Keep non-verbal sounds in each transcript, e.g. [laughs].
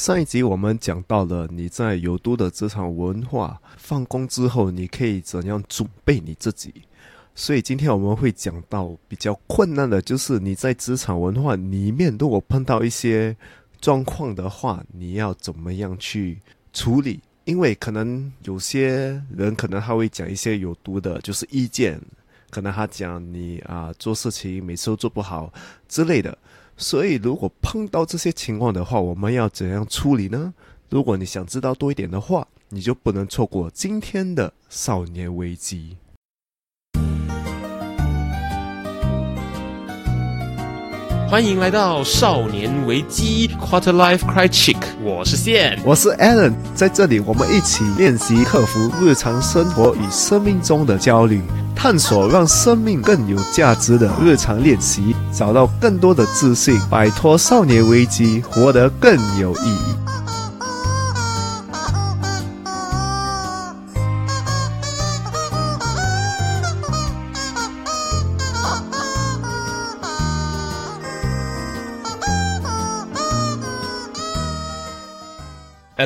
上一集我们讲到了你在有毒的职场文化，放工之后你可以怎样准备你自己。所以今天我们会讲到比较困难的，就是你在职场文化里面，如果碰到一些状况的话，你要怎么样去处理？因为可能有些人可能他会讲一些有毒的，就是意见，可能他讲你啊做事情每次都做不好之类的。所以如果碰到这些情况的话，我们要怎样处理呢？如果你想知道多一点的话，你就不能错过今天的少年危机。欢迎来到少年危机 Quarter Life Cry Chic），我是线。我是 Alan，在这里我们一起练习克服日常生活与生命中的焦虑，探索让生命更有价值的日常练习，找到更多的自信，摆脱少年危机，活得更有意义。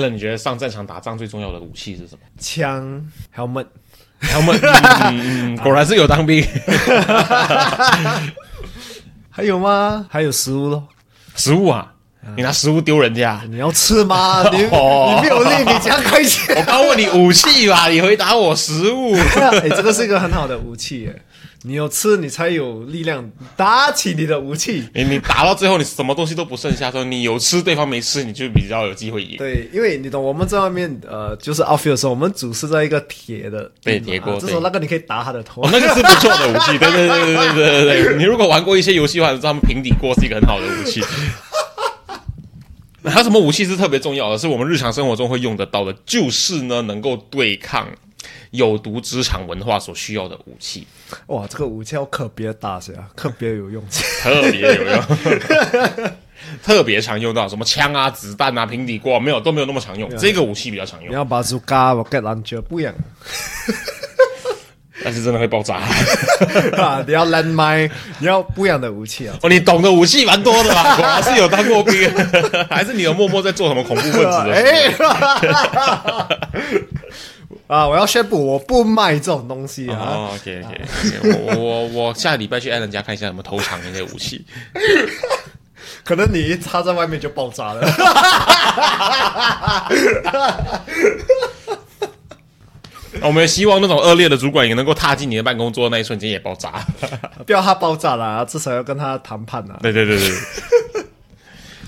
你觉得上战场打仗最重要的武器是什么？枪 helmet，他们、嗯嗯、[laughs] 果然是有当兵。[laughs] 还有吗？还有食物咯。食物啊，你拿食物丢人家。你要吃吗？[laughs] 你哦你没有力，你这样开钱。我刚问你武器吧，你回答我食物。哎，这个是一个很好的武器耶！你有吃，你才有力量打起你的武器。你你打到最后，你什么东西都不剩下，说你有吃对方没吃，你就比较有机会赢。对，因为你懂，我们在外面呃，就是阿飞的时候，我们组是在一个铁的对铁锅，就是那个你可以打他的头，那个是不错的武器。对对对对对对对。你如果玩过一些游戏的话，知道他们平底锅是一个很好的武器。[laughs] 还有什么武器是特别重要的？是我们日常生活中会用得到的，就是呢，能够对抗。有毒职场文化所需要的武器，哇，这个武器要特别大些，[laughs] 特别有用。特别有用，[laughs] 特别常用到什么枪啊、子弹啊、平底锅，没有都没有那么常用。这个武器比较常用，你要把猪嘎 rocket launcher 不一样 [laughs] 但是真的会爆炸。啊！你要 landmine，你要不一样的武器啊！哦，你懂的武器蛮多的吧？我还是有当过兵，还是你有默默在做什么恐怖分子的？哎，啊！我要宣布，我不卖这种东西啊！哦，OK OK，, o 我我我下礼拜去艾伦家看一下有没有偷藏那些武器。可能你一插在外面就爆炸了。[laughs] 我们也希望那种恶劣的主管也能够踏进你的办公桌那一瞬间也爆炸。[laughs] 不要他爆炸了，至少要跟他谈判啊！对对对对。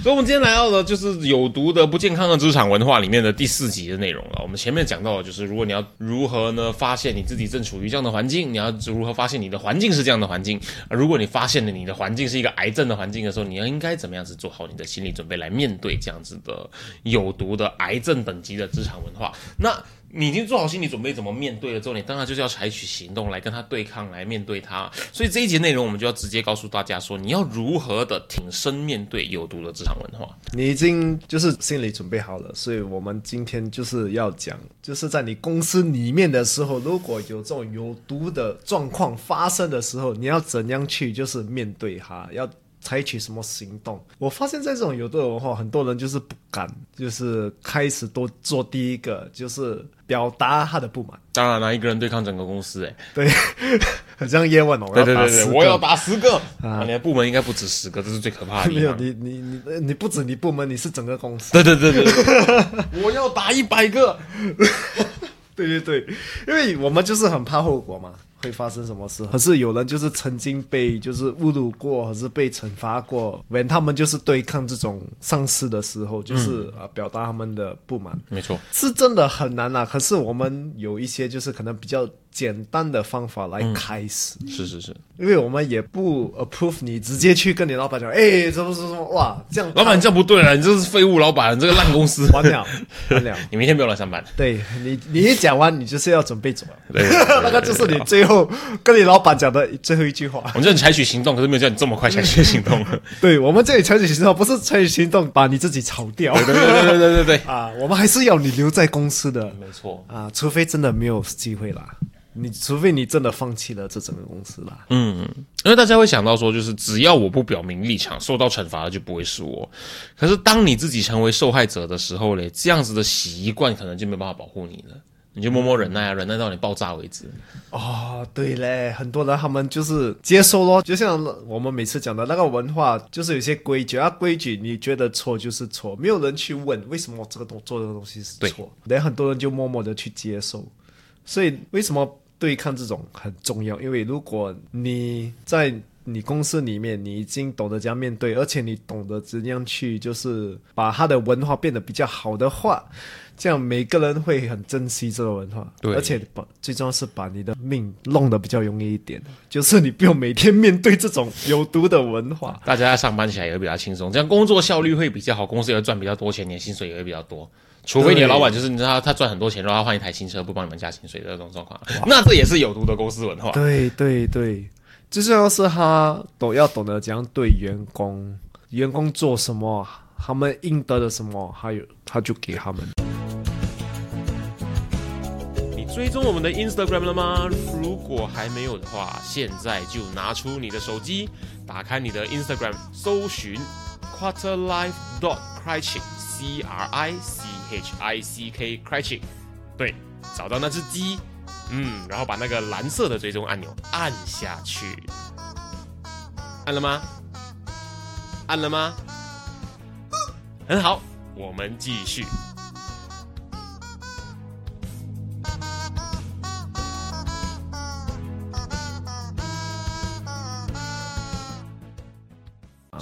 所以，我们今天来到的就是有毒的不健康的职场文化里面的第四集的内容了。我们前面讲到的就是，如果你要如何呢发现你自己正处于这样的环境，你要如何发现你的环境是这样的环境？如果你发现了你的环境是一个癌症的环境的时候，你要应该怎么样子做好你的心理准备来面对这样子的有毒的癌症等级的职场文化？那你已经做好心理准备，怎么面对了之后，你当然就是要采取行动来跟他对抗，来面对他。所以这一节内容，我们就要直接告诉大家说，你要如何的挺身面对有毒的职场文化。你已经就是心理准备好了，所以我们今天就是要讲，就是在你公司里面的时候，如果有这种有毒的状况发生的时候，你要怎样去就是面对它，要采取什么行动？我发现，在这种有毒的文化，很多人就是不敢，就是开始都做第一个，就是表达他的不满。当然了，一个人对抗整个公司、欸，对，[laughs] 很像叶问哦，对对对对，我要要打打十个啊！你的部门应该不止十个，这是最可怕的。[laughs] 没有。你你你你不止你部门，你是整个公司。对对对对对，我要打一百个。对对对，因为我们就是很怕后果嘛，会发生什么事。可是有人就是曾经被就是侮辱过，还是被惩罚过，when 他们就是对抗这种上司的时候，就是啊、呃表达他们的不满，没错，是真的很难啊。可是我们有一些就是可能比较简单的方法来开始，是是是。因为我们也不 approve 你直接去跟你老板讲，哎，什么什么怎么，哇，这样老板，你这样不对了，你这是废物老板，你这个烂公司，完 [laughs] 了完了。[laughs] 你明天不要来上班。对你，你一讲完，你就是要准备走了。对 [laughs] 那个就是你最后跟你老板讲的最后一句话。我们叫你采取行动，可是没有叫你这么快采取行动。[laughs] 对我们这里采取行动，不是采取行动把你自己炒掉对对对对对对对，[laughs] 啊，我们还是要你留在公司的没错。啊，除非真的没有机会啦。你除非你真的放弃了这整个公司啦。嗯，因为大家会想到说，就是只要我不表明立场，受到惩罚的就不会是我。可是当你自己成为受害者的时候嘞，这样子的习惯可能就没办法保护你了。你就默默忍耐啊，忍耐到你爆炸为止。哦，对嘞，很多人他们就是接受咯，就像我们每次讲的那个文化，就是有些规矩啊，规矩你觉得错就是错，没有人去问为什么这个东做这个东西是错，连很多人就默默的去接受。所以为什么对抗这种很重要？因为如果你在你公司里面，你已经懂得怎样面对，而且你懂得怎样去，就是把他的文化变得比较好的话，这样每个人会很珍惜这个文化。对，而且把最重要是把你的命弄得比较容易一点，就是你不用每天面对这种有毒的文化。大家上班起来也会比较轻松，这样工作效率会比较好，公司也会赚比较多钱，你的薪水也会比较多。除非你的老板就是你知道他赚很多钱，然后换一台新车不帮你们加薪水的这种状况，那这也是有毒的公司文化。对对对。最重要是他懂要懂得怎样对员工，员工做什么，他们应得的什么，还有他就给他们。追踪我们的 Instagram 了吗？如果还没有的话，现在就拿出你的手机，打开你的 Instagram，搜寻 Quarterlife dot Criching，C R I C H I C K Criching，对，找到那只鸡。嗯，然后把那个蓝色的追踪按钮按下去，按了吗？按了吗？很好，我们继续。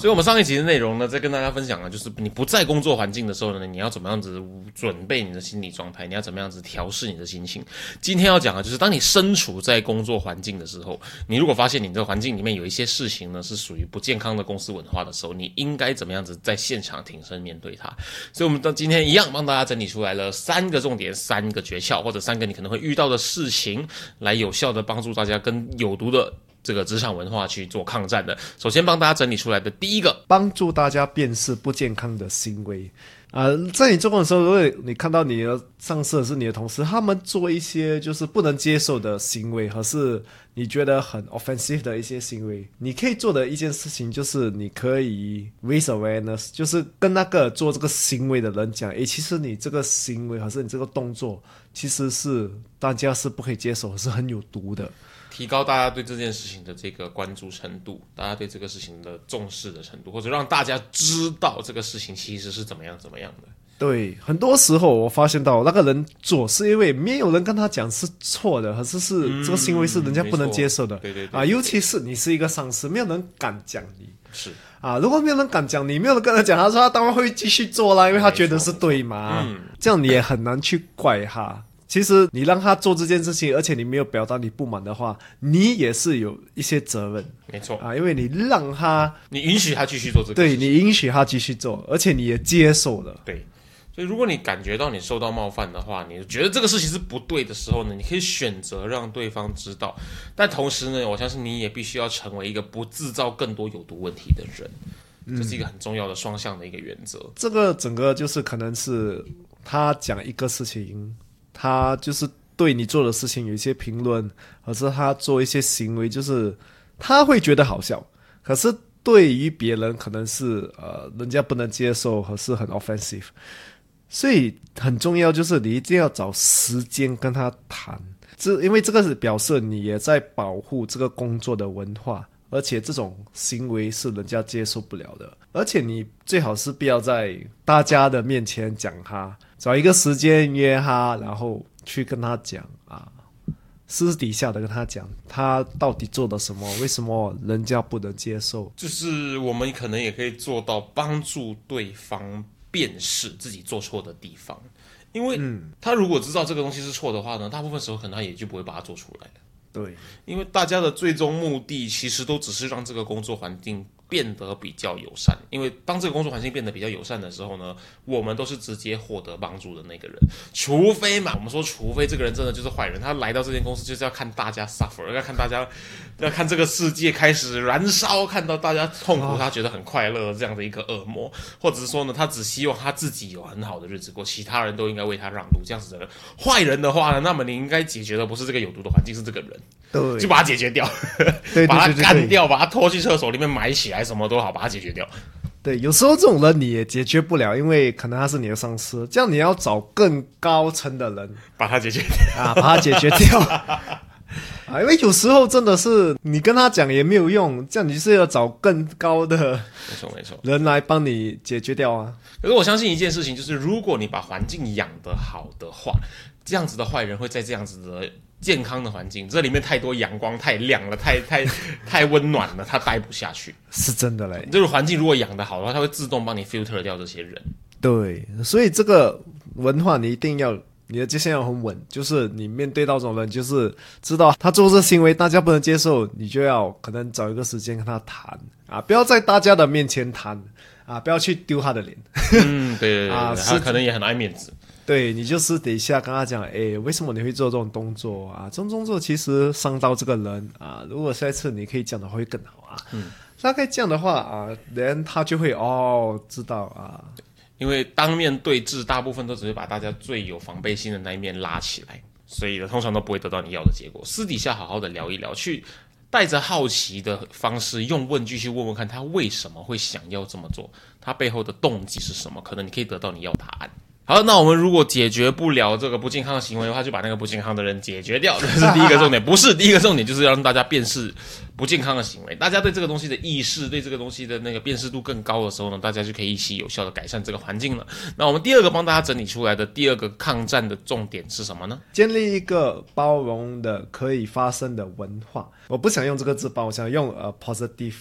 所以，我们上一集的内容呢，在跟大家分享了，就是你不在工作环境的时候呢，你要怎么样子准备你的心理状态，你要怎么样子调试你的心情。今天要讲的，就是当你身处在工作环境的时候，你如果发现你这环境里面有一些事情呢，是属于不健康的公司文化的时候，你应该怎么样子在现场挺身面对它。所以，我们到今天一样帮大家整理出来了三个重点、三个诀窍，或者三个你可能会遇到的事情，来有效的帮助大家跟有毒的。这个职场文化去做抗战的，首先帮大家整理出来的第一个，帮助大家辨识不健康的行为。啊，在你做工的时候，如果你看到你的上司是你的同事，他们做一些就是不能接受的行为，或是你觉得很 offensive 的一些行为，你可以做的一件事情就是，你可以 raise awareness，就是跟那个做这个行为的人讲，诶，其实你这个行为，还是你这个动作，其实是大家是不可以接受，是很有毒的。提高大家对这件事情的这个关注程度，大家对这个事情的重视的程度，或者让大家知道这个事情其实是怎么样怎么样的。对，很多时候我发现到那个人做是因为没有人跟他讲是错的，可是是这个行为是人家不能接受的。对对啊，尤其是你是一个上司，没有人敢讲你。是啊，如果没有人敢讲你，没有人跟他讲，他说他当然会继续做啦，因为他觉得是对嘛。嗯，这样你也很难去怪他。其实你让他做这件事情，而且你没有表达你不满的话，你也是有一些责任。没错啊，因为你让他，你允许他继续做这个，对你允许他继续做，而且你也接受了。对，所以如果你感觉到你受到冒犯的话，你觉得这个事情是不对的时候呢，你可以选择让对方知道，但同时呢，我相信你也必须要成为一个不制造更多有毒问题的人，这是一个很重要的双向的一个原则。这个整个就是可能是他讲一个事情。他就是对你做的事情有一些评论，或是他做一些行为，就是他会觉得好笑。可是对于别人，可能是呃，人家不能接受，或是很 offensive。所以很重要，就是你一定要找时间跟他谈，这因为这个是表示你也在保护这个工作的文化，而且这种行为是人家接受不了的。而且你最好是不要在大家的面前讲他。找一个时间约他，然后去跟他讲啊，私底下的跟他讲，他到底做了什么？为什么人家不能接受？就是我们可能也可以做到帮助对方辨识自己做错的地方，因为他如果知道这个东西是错的话呢，大部分时候可能他也就不会把它做出来了。对，因为大家的最终目的其实都只是让这个工作环境。变得比较友善。因为当这个工作环境变得比较友善的时候呢，我们都是直接获得帮助的那个人。除非嘛，我们说，除非这个人真的就是坏人，他来到这间公司就是要看大家 suffer，要看大家要看这个世界开始燃烧，看到大家痛苦，他觉得很快乐这样的一个恶魔，或者是说呢，他只希望他自己有很好的日子过，其他人都应该为他让路，这样子的人。坏人的话呢，那么你应该解决的不是这个有毒的环境，是这个人，对，就把他解决掉，对把它对对对干掉，把他拖去厕所里面埋起来，什么都好，把它解决掉。对，有时候这种人你也解决不了，因为可能他是你的上司，这样你要找更高层的人把它解决掉。啊，把他解决掉。[laughs] 啊，因为有时候真的是你跟他讲也没有用，这样你是要找更高的没错，没错。人来帮你解决掉啊。可是我相信一件事情，就是如果你把环境养得好的话，这样子的坏人会在这样子的健康的环境，这里面太多阳光、太亮了、太太太温暖了，他待不下去。[laughs] 是真的嘞，这个环境如果养得好的话，它会自动帮你 filter 掉这些人。对，所以这个文化你一定要，你的界限要很稳，就是你面对到这种人，就是知道他做这行为大家不能接受，你就要可能找一个时间跟他谈啊，不要在大家的面前谈啊，不要去丢他的脸，嗯，对对对啊，他可能也很爱面子。对你就是等一下跟他讲，诶，为什么你会做这种动作啊？这种动作其实伤到这个人啊，如果下一次你可以讲的话会更好啊。嗯，大概这样的话啊，人他就会哦知道啊，因为当面对质，大部分都只是把大家最有防备心的那一面拉起来，所以呢，通常都不会得到你要的结果。私底下好好的聊一聊，去带着好奇的方式，用问句去问问看他为什么会想要这么做，他背后的动机是什么，可能你可以得到你要答案。好，那我们如果解决不了这个不健康的行为的话，就把那个不健康的人解决掉，[laughs] 这是第一个重点。不是第一个重点，就是要让大家辨识不健康的行为。大家对这个东西的意识，对这个东西的那个辨识度更高的时候呢，大家就可以一起有效的改善这个环境了。那我们第二个帮大家整理出来的第二个抗战的重点是什么呢？建立一个包容的可以发生的文化。我不想用这个字包，我想用呃 positive，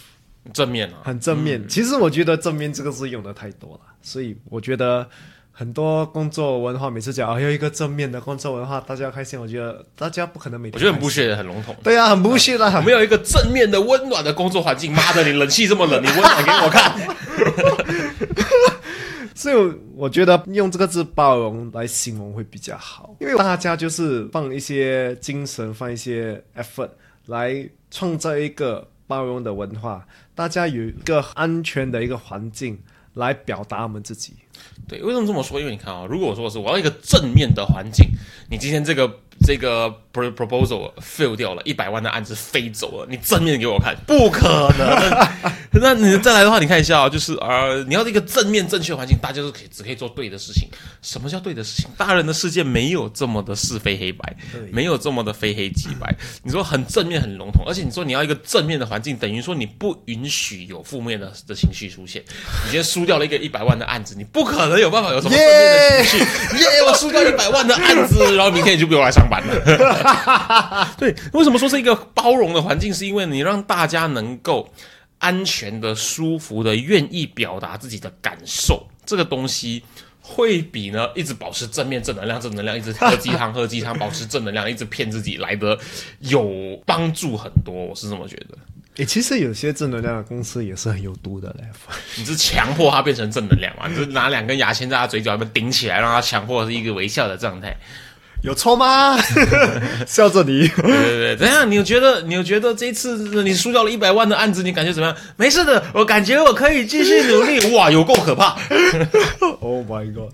正面啊，很正面。其实我觉得正面这个字用的太多了，所以我觉得。很多工作文化每次讲，哦，有一个正面的工作文化，大家开心。我觉得大家不可能每天，我觉得很不屑，很笼统。对啊，很不屑的。我们有一个正面的、温暖的工作环境。妈的，你冷气这么冷，你温暖给我看。[laughs] 所以我觉得用这个字“包容”来形容会比较好，因为大家就是放一些精神，放一些 effort 来创造一个包容的文化，大家有一个安全的一个环境来表达我们自己。对，为什么这么说？因为你看啊，如果我说的是我要一个正面的环境，你今天这个这个 proposal fail 掉了，一百万的案子飞走了，你正面给我看，不可能。[laughs] 那你再来的话，你看一下啊，就是呃，你要一个正面正确环境，大家都可以只可以做对的事情。什么叫对的事情？大人的世界没有这么的是非黑白，没有这么的非黑即白。你说很正面很笼统，而且你说你要一个正面的环境，等于说你不允许有负面的的情绪出现。你今天输掉了一个一百万的案子，你不可能有办法有什么正面的情绪。耶，我输掉一百万的案子，然后明天你就不用来上班了。[laughs] 对，为什么说是一个包容的环境？是因为你让大家能够。安全的、舒服的、愿意表达自己的感受，这个东西会比呢一直保持正面、正能量、正能量，一直喝鸡汤、喝鸡汤，保持正能量，一直骗自己来的有帮助很多。我是这么觉得。诶，其实有些正能量的公司也是很有毒的嘞。你是强迫他变成正能量嘛？你是拿两根牙签在他嘴角那边顶起来，让他强迫是一个微笑的状态。有错吗？[laughs] 笑着你，对对对，怎样？你有觉得你有觉得这次你输掉了一百万的案子，你感觉怎么样？没事的，我感觉我可以继续努力。[laughs] 哇，有够可怕！[laughs] Oh my god！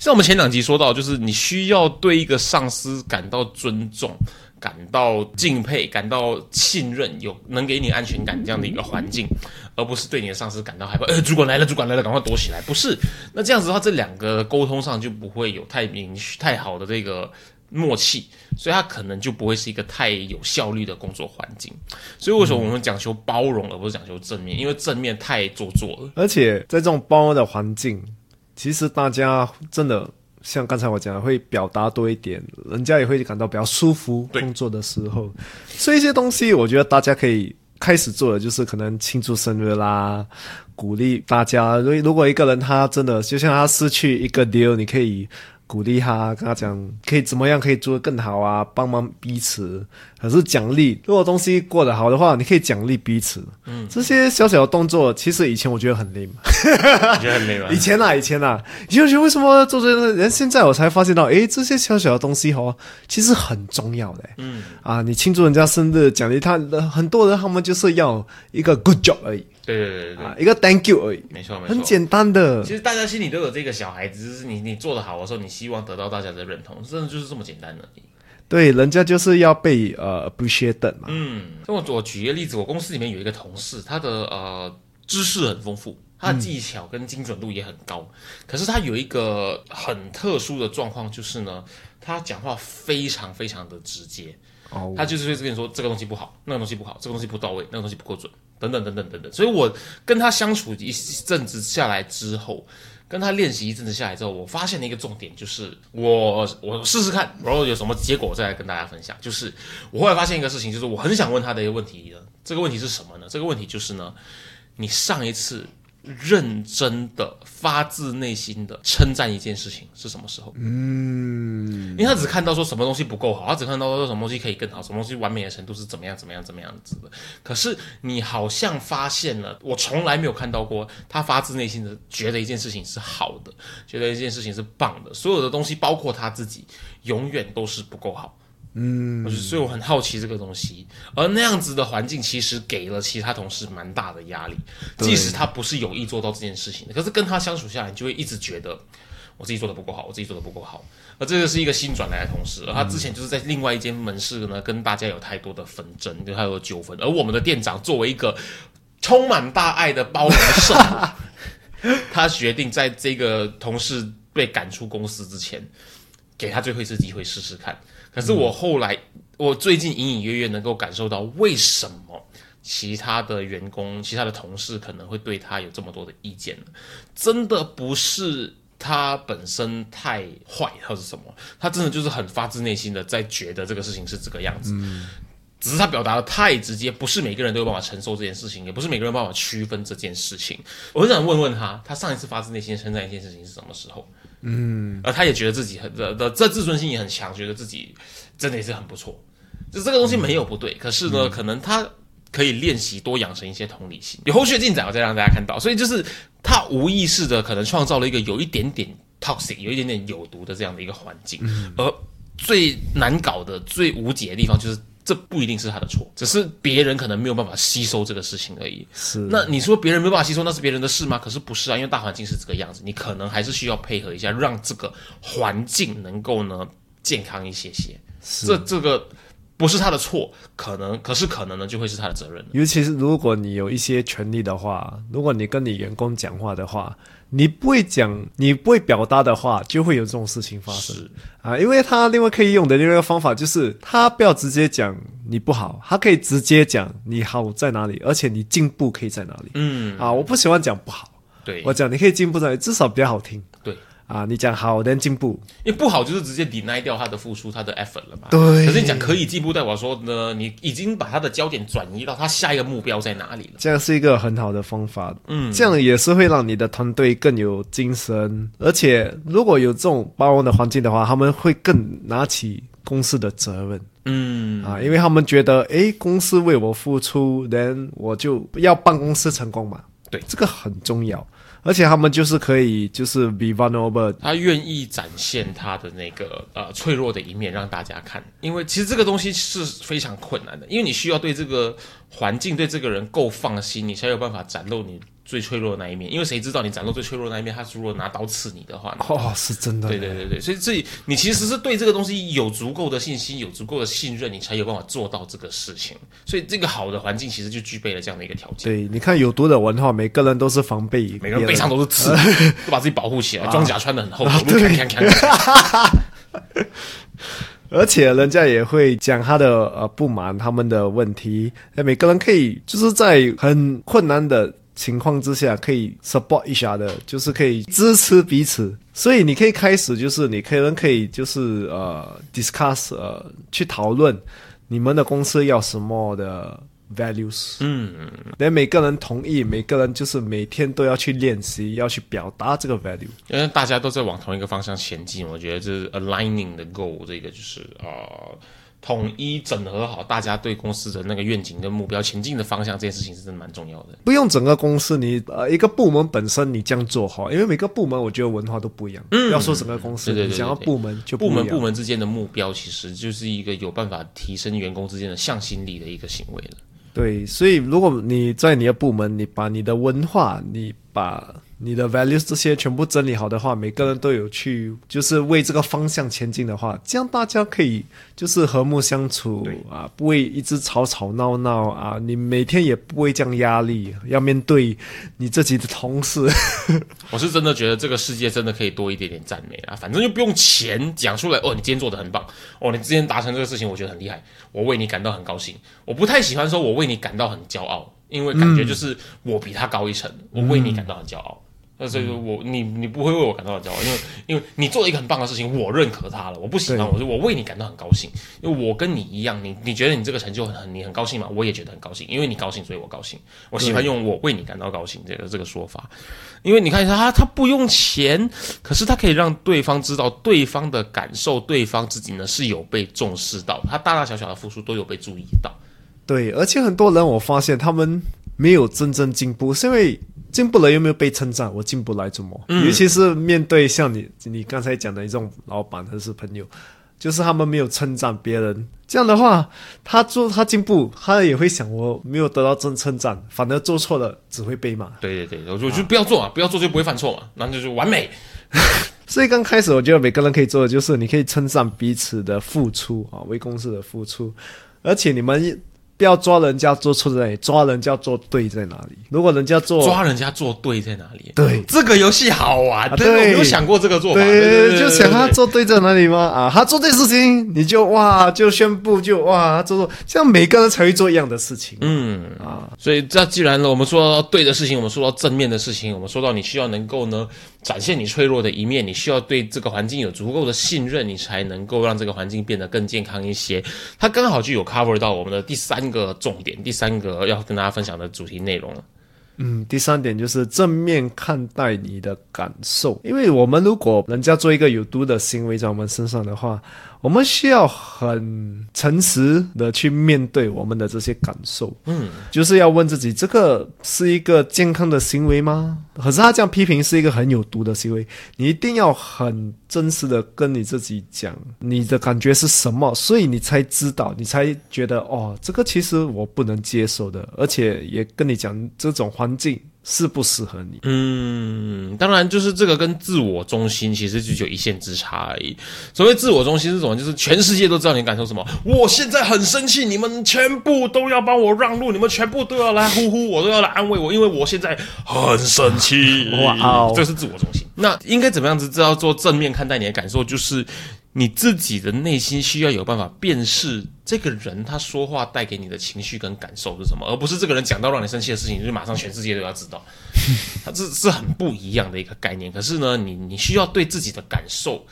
像我们前两集说到，就是你需要对一个上司感到尊重。感到敬佩，感到信任，有能给你安全感这样的一个环境，而不是对你的上司感到害怕。呃，主管来了，主管来了，赶快躲起来。不是，那这样子的话，这两个沟通上就不会有太明太好的这个默契，所以它可能就不会是一个太有效率的工作环境。所以为什么我们讲求包容，而不是讲求正面？因为正面太做作了。而且在这种包容的环境，其实大家真的。像刚才我讲的，会表达多一点，人家也会感到比较舒服。工作的时候，所以一些东西，我觉得大家可以开始做的，就是可能庆祝生日啦，鼓励大家。如如果一个人他真的就像他失去一个 deal，你可以鼓励他，跟他讲可以怎么样可以做得更好啊，帮忙彼此。可是奖励，如果东西过得好的话，你可以奖励彼此。嗯，这些小小的动作，其实以前我觉得很累嘛。你觉得很累吗？以前啊，以前啊，以前我觉得为什么做这些人？现在我才发现到，诶，这些小小的东西哦，其实很重要的。嗯，啊，你庆祝人家生日，奖励他，很多人他们就是要一个 good job 而已。对对对对啊，一个 thank you 而已。没错没错，很简单的。其实大家心里都有这个小孩子，就是你你做的好的时候，你希望得到大家的认同，真的就是这么简单的。对，人家就是要被呃 appreciate 嘛。嗯，我我举一个例子，我公司里面有一个同事，他的呃知识很丰富，他的技巧跟精准度也很高，可是他有一个很特殊的状况，就是呢，他讲话非常非常的直接。哦，他就是会跟你说这个东西不好，那个东西不好，这个东西不到位，那个东西不够准，等等等等等等。所以我跟他相处一阵子下来之后。跟他练习一阵子下来之后，我发现了一个重点，就是我我试试看，然后有什么结果，再来跟大家分享。就是我后来发现一个事情，就是我很想问他的一个问题的，这个问题是什么呢？这个问题就是呢，你上一次。认真的、发自内心的称赞一件事情是什么时候？嗯，因为他只看到说什么东西不够好，他只看到说什么东西可以更好，什么东西完美的程度是怎么样、怎么样、怎么样子的。可是你好像发现了，我从来没有看到过他发自内心的觉得一件事情是好的，觉得一件事情是棒的。所有的东西，包括他自己，永远都是不够好。嗯，所以我很好奇这个东西，而那样子的环境其实给了其他同事蛮大的压力，即使他不是有意做到这件事情的，可是跟他相处下来，你就会一直觉得我自己做的不够好，我自己做的不够好。而这个是一个新转来的同事，而他之前就是在另外一间门市呢，跟大家有太多的纷争，就还有纠纷。而我们的店长作为一个充满大爱的包容圣母，[laughs] 他决定在这个同事被赶出公司之前，给他最后一次机会试试看。可是我后来，我最近隐隐约约能够感受到，为什么其他的员工、其他的同事可能会对他有这么多的意见呢？真的不是他本身太坏，或是什么，他真的就是很发自内心的在觉得这个事情是这个样子。嗯，只是他表达的太直接，不是每个人都有办法承受这件事情，也不是每个人办法区分这件事情。我很想问问他，他上一次发自内心称赞一件事情是什么时候？嗯，而他也觉得自己很的的这自尊心也很强，觉得自己真的也是很不错。就这个东西没有不对，可是呢，可能他可以练习多养成一些同理心。有后续的进展，我再让大家看到。所以就是他无意识的可能创造了一个有一点点 toxic、有一点点有毒的这样的一个环境。而最难搞的、最无解的地方就是。这不一定是他的错，只是别人可能没有办法吸收这个事情而已。是，那你说别人没办法吸收，那是别人的事吗？可是不是啊，因为大环境是这个样子，你可能还是需要配合一下，让这个环境能够呢健康一些些。是这这个不是他的错，可能可是可能呢就会是他的责任。尤其是如果你有一些权利的话，如果你跟你员工讲话的话。你不会讲，你不会表达的话，就会有这种事情发生啊！因为他另外可以用的另外一个方法，就是他不要直接讲你不好，他可以直接讲你好在哪里，而且你进步可以在哪里。嗯啊，我不喜欢讲不好，对我讲你可以进步在，至少比较好听。对。啊，你讲好，能进步，因为不好就是直接 deny 掉他的付出，他的 effort 了嘛。对。可是你讲可以进步，代表说呢，你已经把他的焦点转移到他下一个目标在哪里了。这样是一个很好的方法，嗯，这样也是会让你的团队更有精神，而且如果有这种包容的环境的话，他们会更拿起公司的责任，嗯，啊，因为他们觉得，诶，公司为我付出，人我就要办公司成功嘛。对，这个很重要。而且他们就是可以，就是 be vulnerable，他愿意展现他的那个呃脆弱的一面让大家看，因为其实这个东西是非常困难的，因为你需要对这个环境、对这个人够放心，你才有办法展露你。最脆弱的那一面，因为谁知道你展露最脆弱的那一面，他如果拿刀刺你的话，哦，是真的。对对对对，所以这你其实是对这个东西有足够的信心，有足够的信任，你才有办法做到这个事情。所以这个好的环境其实就具备了这样的一个条件。对，你看有毒的文化，每个人都是防备，每个人背上都是刺，[laughs] 都把自己保护起来，装甲穿的很厚，[laughs] 而且人家也会讲他的呃不满，他们的问题，每个人可以就是在很困难的。情况之下可以 support 一下的，就是可以支持彼此，所以你可以开始，就是你可能可以就是呃 discuss 呃去讨论你们的公司要什么的 values，嗯，连每个人同意，每个人就是每天都要去练习，要去表达这个 value。因为大家都在往同一个方向前进，我觉得这是 aligning the goal，这个就是呃。统一整合好大家对公司的那个愿景跟目标前进的方向，这件事情是真的蛮重要的。不用整个公司，你呃一个部门本身你这样做好，因为每个部门我觉得文化都不一样。嗯，要说整个公司，对对对你想要部门就部门部门之间的目标，其实就是一个有办法提升员工之间的向心力的一个行为了。对，所以如果你在你的部门，你把你的文化，你把你的 values 这些全部整理好的话，每个人都有去，就是为这个方向前进的话，这样大家可以就是和睦相处啊，不会一直吵吵闹闹啊，你每天也不会这样压力，要面对你自己的同事。[laughs] 我是真的觉得这个世界真的可以多一点点赞美啊，反正就不用钱讲出来哦，你今天做的很棒哦，你之前达成这个事情，我觉得很厉害，我为你感到很高兴。我不太喜欢说我为你感到很骄傲，因为感觉就是我比他高一层，我为你感到很骄傲。那所以说我你你不会为我感到骄傲，因为因为你做了一个很棒的事情，我认可他了，我不喜欢，我就我为你感到很高兴，因为我跟你一样，你你觉得你这个成就很很你很高兴吗？我也觉得很高兴，因为你高兴，所以我高兴。我喜欢用我为你感到高兴这个这个说法，因为你看一下他他不用钱，可是他可以让对方知道对方的感受，对方自己呢是有被重视到，他大大小小的付出都有被注意到。对，而且很多人我发现他们没有真正进步，是因为进步了又没有被称赞，我进步来怎么？尤其是面对像你你刚才讲的这种老板还是朋友，就是他们没有称赞别人，这样的话，他做他进步，他也会想我没有得到真称赞，反而做错了只会被骂。对对对，我就就不要做嘛，不要做就不会犯错嘛，那就是完美。[laughs] 所以刚开始我觉得每个人可以做的就是你可以称赞彼此的付出啊，为公司的付出，而且你们不要抓人家做错在哪里，抓人家做对在哪里。如果人家做抓人家做对在哪里？对这个游戏好玩，对没有想过这个做法。对对对，就想他做对在哪里吗？啊，他做对事情，你就哇就宣布就哇他做错，这样每个人才会做一样的事情。嗯啊，所以这既然呢，我们说到对的事情，我们说到正面的事情，我们说到你需要能够呢展现你脆弱的一面，你需要对这个环境有足够的信任，你才能够让这个环境变得更健康一些。它刚好就有 cover 到我们的第三个重点，第三个要跟大家分享的主题内容了。嗯，第三点就是正面看待你的感受，因为我们如果人家做一个有毒的行为在我们身上的话，我们需要很诚实的去面对我们的这些感受。嗯，就是要问自己，这个是一个健康的行为吗？可是他这样批评是一个很有毒的行为，你一定要很真实的跟你自己讲，你的感觉是什么，所以你才知道，你才觉得哦，这个其实我不能接受的，而且也跟你讲这种环境适不适合你。嗯，当然，就是这个跟自我中心其实就只有一线之差而已。所谓自我中心是什么？就是全世界都知道你感受什么。我现在很生气，你们全部都要帮我让路，你们全部都要来呼呼我，都要来安慰我，因为我现在很生气。哇哦这是自我中心。那应该怎么样子知道做正面看待你的感受？就是你自己的内心需要有办法辨识这个人他说话带给你的情绪跟感受是什么，而不是这个人讲到让你生气的事情，就是马上全世界都要知道。[laughs] 他这是很不一样的一个概念。可是呢，你你需要对自己的感受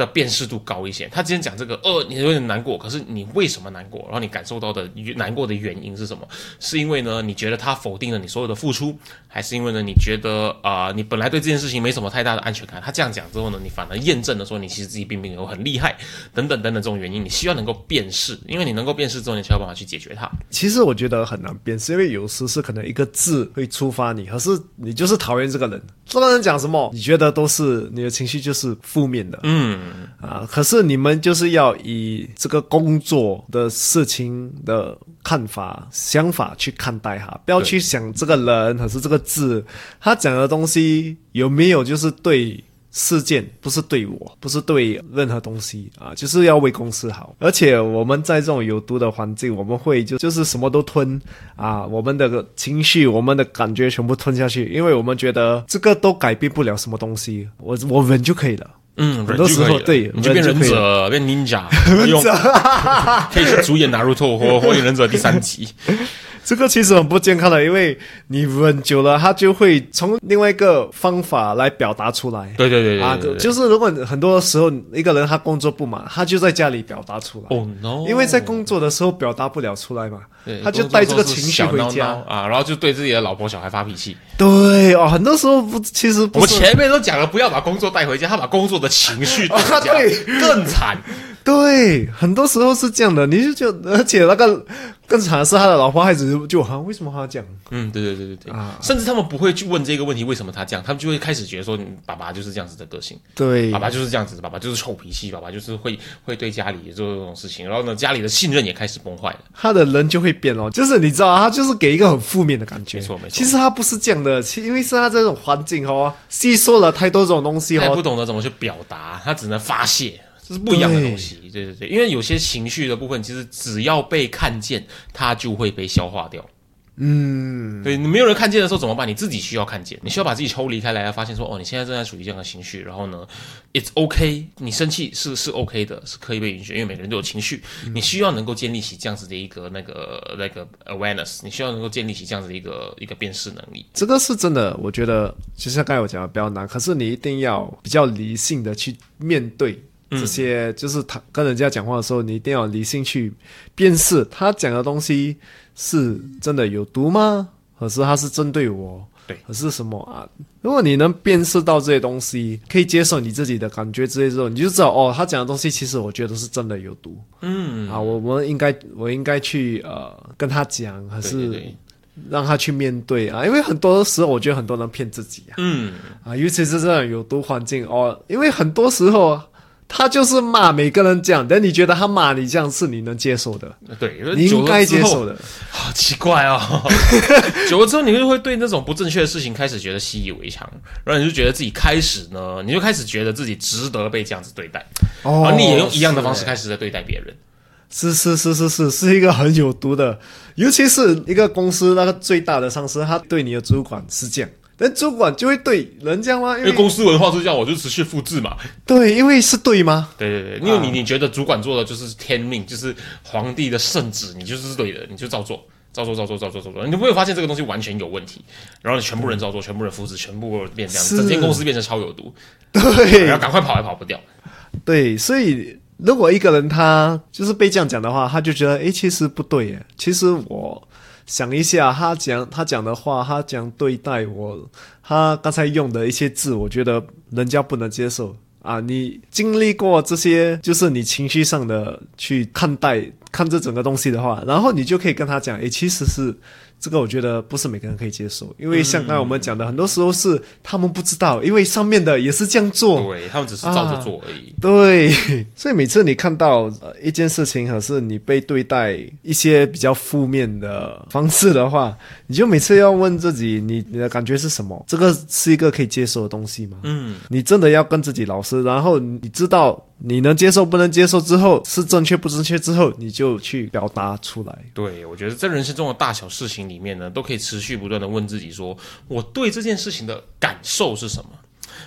的辨识度高一些。他今天讲这个，呃，你有点难过，可是你为什么难过？然后你感受到的难过的原因是什么？是因为呢，你觉得他否定了你所有的付出，还是因为呢，你觉得啊、呃你本来对这件事情没什么太大的安全感？他这样讲之后呢，你反而验证了说你其实自己并没有很厉害，等等等等这种原因，你希望能够辨识，因为你能够辨识之后，你才有办法去解决它。其实我觉得很难辨识，因为有时是可能一个字会触发你，可是你就是讨厌这个人，这个人讲什么，你觉得都是你的情绪就是负面的，嗯，啊，可是你们就是要以这个工作的事情的看法、想法去看待哈，不要去想这个人还是这个字，他讲的东西有没有就是对事件，不是对我，不是对任何东西啊，就是要为公司好。而且我们在这种有毒的环境，我们会就就是什么都吞啊，我们的情绪、我们的感觉全部吞下去，因为我们觉得这个都改变不了什么东西，我我忍就可以了。嗯，很多时候人都可以你就变忍者，变 ninja，[laughs] [laughs] 可以是主演《拿入透》或《火影忍者》第三集。这个其实很不健康的，因为你忍久了，他就会从另外一个方法来表达出来。对对对对啊，就是如果很多时候一个人他工作不满，他就在家里表达出来。哦 no，因为在工作的时候表达不了出来嘛，他就带这个情绪回家啊，然后就对自己的老婆小孩发脾气。对哦，很多时候不，其实我前面都讲了不要把工作带回家，他把工作的情绪带回家，更惨。对，很多时候是这样的。你就就而且那个更惨的是他的老婆孩子就就哈，为什么他这样？嗯，对对对对对，啊甚至他们不会去问这个问题为什么他这样，他们就会开始觉得说，你爸爸就是这样子的个性，对爸爸就是这样子，爸爸就是臭脾气，爸爸就是会会对家里做这种事情，然后呢，家里的信任也开始崩坏了。他的人就会变哦，就是你知道，他就是给一个很负面的感觉。没错没错其实他不是这样的，其因为是他这种环境哦，吸收了太多这种东西他也不哦。懂得怎么去表达，他只能发泄，这是不一样的东西。对对对，因为有些情绪的部分，其实只要被看见，它就会被消化掉。嗯，对你没有人看见的时候怎么办？你自己需要看见，你需要把自己抽离开来，发现说，哦，你现在正在处于这样的情绪，然后呢，it's okay，你生气是是 OK 的，是可以被允许，因为每个人都有情绪，你需要能够建立起这样子的一个那个那个 awareness，你需要能够建立起这样子的一个一个辨识能力。这个是真的，我觉得其实刚才我讲的比较难，可是你一定要比较理性的去面对这些，就是他跟人家讲话的时候，你一定要理性去辨识他讲的东西是真的有毒吗，可是他是针对我。对。可是什么啊？如果你能辨识到这些东西，可以接受你自己的感觉之类之后，你就知道哦，他讲的东西其实我觉得是真的有毒。嗯，啊，我们应该我应该去呃跟他讲，还是让他去面对啊，因为很多时候我觉得很多人骗自己啊，嗯，啊，尤其是这种有毒环境哦，因为很多时候他就是骂每个人这样，但你觉得他骂你这样是你能接受的，对，你应该接受的。好奇怪哦，[laughs] 久了之后你就会对那种不正确的事情开始觉得习以为常，然后你就觉得自己开始呢，你就开始觉得自己值得被这样子对待，哦然后你也用一样的方式开始在对待别人。是是是是是是一个很有毒的，尤其是一个公司那个最大的上司，他对你的主管是这样，但主管就会对人这样吗？因为因为公司文化是这样，我就持续复制嘛。对，因为是对吗？对对对，因为你你觉得主管做的就是天命，就是皇帝的圣旨，你就是对的，你就照做。照做照做照做照做，你就不会发现这个东西完全有问题？然后你全部人照做，全部人复制，全部变这样，是整间公司变成超有毒，对然后赶快跑也跑不掉。对，所以如果一个人他就是被这样讲的话，他就觉得诶，其实不对耶。其实我想一下，他讲他讲的话，他讲对待我，他刚才用的一些字，我觉得人家不能接受啊。你经历过这些，就是你情绪上的去看待看这整个东西的话，然后你就可以跟他讲，诶，其实是。这个我觉得不是每个人可以接受，因为像刚才我们讲的，很多时候是他们不知道，因为上面的也是这样做，对他们只是照着做而已。对，所以每次你看到呃一件事情，可是你被对待一些比较负面的方式的话，你就每次要问自己，你你的感觉是什么？这个是一个可以接受的东西吗？嗯，你真的要跟自己老实，然后你知道你能接受不能接受之后，是正确不正确之后，你就去表达出来。对，我觉得在人生中的大小事情里面呢，都可以持续不断的问自己说，我对这件事情的感受是什么？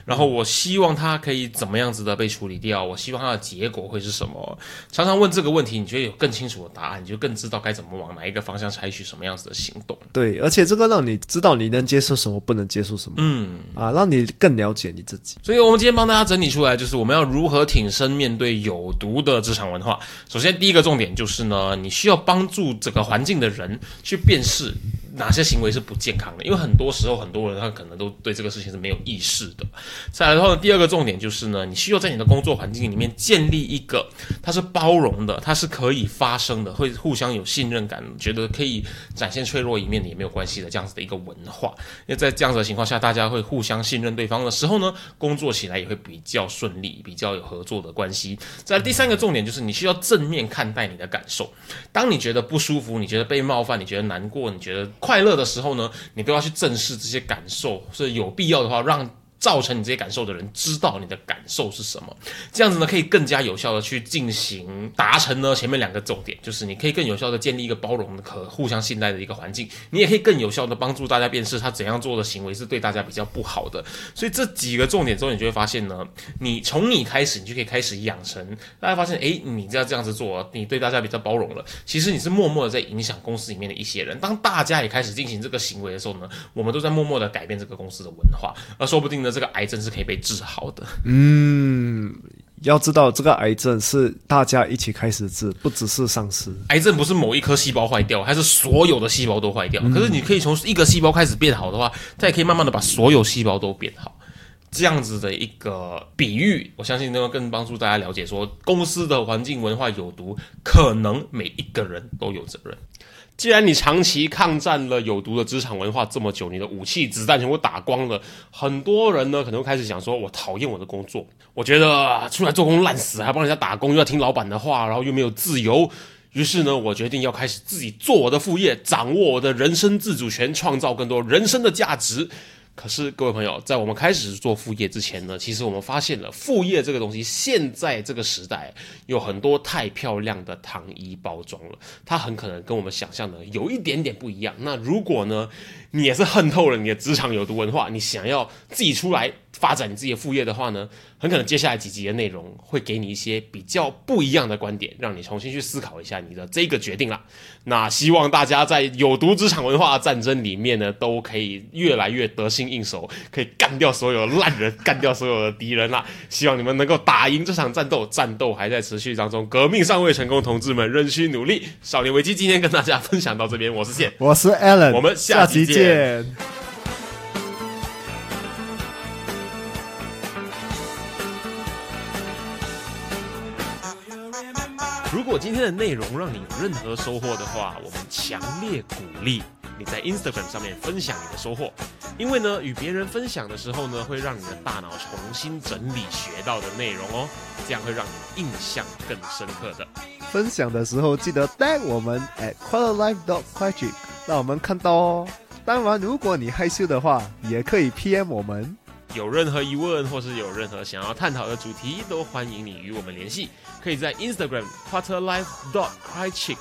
然后我希望它可以怎么样子的被处理掉？我希望它的结果会是什么？常常问这个问题，你觉得有更清楚的答案，你就更知道该怎么往哪一个方向采取什么样子的行动。对，而且这个让你知道你能接受什么，不能接受什么，嗯，啊，让你更了解你自己。所以我们今天帮大家整理出来，就是我们要如何挺身面对有毒的职场文化。首先，第一个重点就是呢，你需要帮助整个环境的人去辨识哪些行为是不健康的，因为很多时候很多人他可能都对这个事情是没有意识的。再来的话呢，第二个重点就是呢，你需要在你的工作环境里面建立一个它是包容的，它是可以发生的，会互相有信任感，觉得可以展现脆弱一面的也没有关系的这样子的一个文化。因为在这样子的情况下，大家会互相信任对方的时候呢，工作起来也会比较顺利，比较有合作的关系。在第三个重点就是你需要正面看待你的感受。当你觉得不舒服，你觉得被冒犯，你觉得难过，你觉得快乐的时候呢，你都要去正视这些感受，所以有必要的话让。造成你这些感受的人知道你的感受是什么，这样子呢可以更加有效的去进行达成呢前面两个重点，就是你可以更有效的建立一个包容的、可互相信赖的一个环境，你也可以更有效的帮助大家辨识他怎样做的行为是对大家比较不好的。所以这几个重点之后，你就会发现呢，你从你开始，你就可以开始养成大家发现，诶，你这样这样子做，你对大家比较包容了，其实你是默默的在影响公司里面的一些人。当大家也开始进行这个行为的时候呢，我们都在默默的改变这个公司的文化，而说不定呢，这个癌症是可以被治好的。嗯，要知道这个癌症是大家一起开始治，不只是上司。癌症不是某一颗细胞坏掉，还是所有的细胞都坏掉。可是你可以从一个细胞开始变好的话，它也可以慢慢的把所有细胞都变好。这样子的一个比喻，我相信能够更帮助大家了解，说公司的环境文化有毒，可能每一个人都有责任。既然你长期抗战了有毒的职场文化这么久，你的武器子弹全部打光了，很多人呢可能会开始想说：我讨厌我的工作，我觉得出来做工烂死，还帮人家打工，又要听老板的话，然后又没有自由。于是呢，我决定要开始自己做我的副业，掌握我的人生自主权，创造更多人生的价值。可是，各位朋友，在我们开始做副业之前呢，其实我们发现了副业这个东西，现在这个时代有很多太漂亮的糖衣包装了，它很可能跟我们想象的有一点点不一样。那如果呢，你也是恨透了你的职场有毒文化，你想要自己出来发展你自己的副业的话呢，很可能接下来几集的内容会给你一些比较不一样的观点，让你重新去思考一下你的这个决定啦。那希望大家在有毒职场文化战争里面呢，都可以越来越得心应手，可以干掉所有烂人，干掉所有的敌人啦。希望你们能够打赢这场战斗，战斗还在持续当中，革命尚未成功，同志们仍需努力。少年危机今天跟大家分享到这边，我是谢，我是 Alan，我们下期见。如果今天的内容让你有任何收获的话，我们强烈鼓励你在 Instagram 上面分享你的收获，因为呢，与别人分享的时候呢，会让你的大脑重新整理学到的内容哦，这样会让你印象更深刻的。分享的时候记得带我们 at quarterlife dot quiet，让我们看到哦。当然，如果你害羞的话，也可以 PM 我们。有任何疑问或是有任何想要探讨的主题，都欢迎你与我们联系。可以在 Instagram quarterlife dot crychick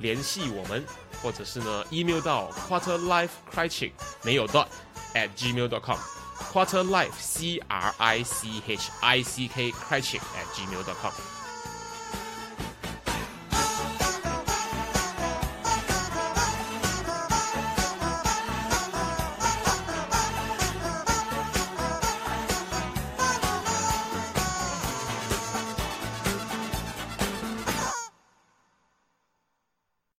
联系我们，或者是呢 email 到 quarterlife crychick 没有 dot at gmail dot com quarterlife c r i c h i c k crychick at gmail dot com。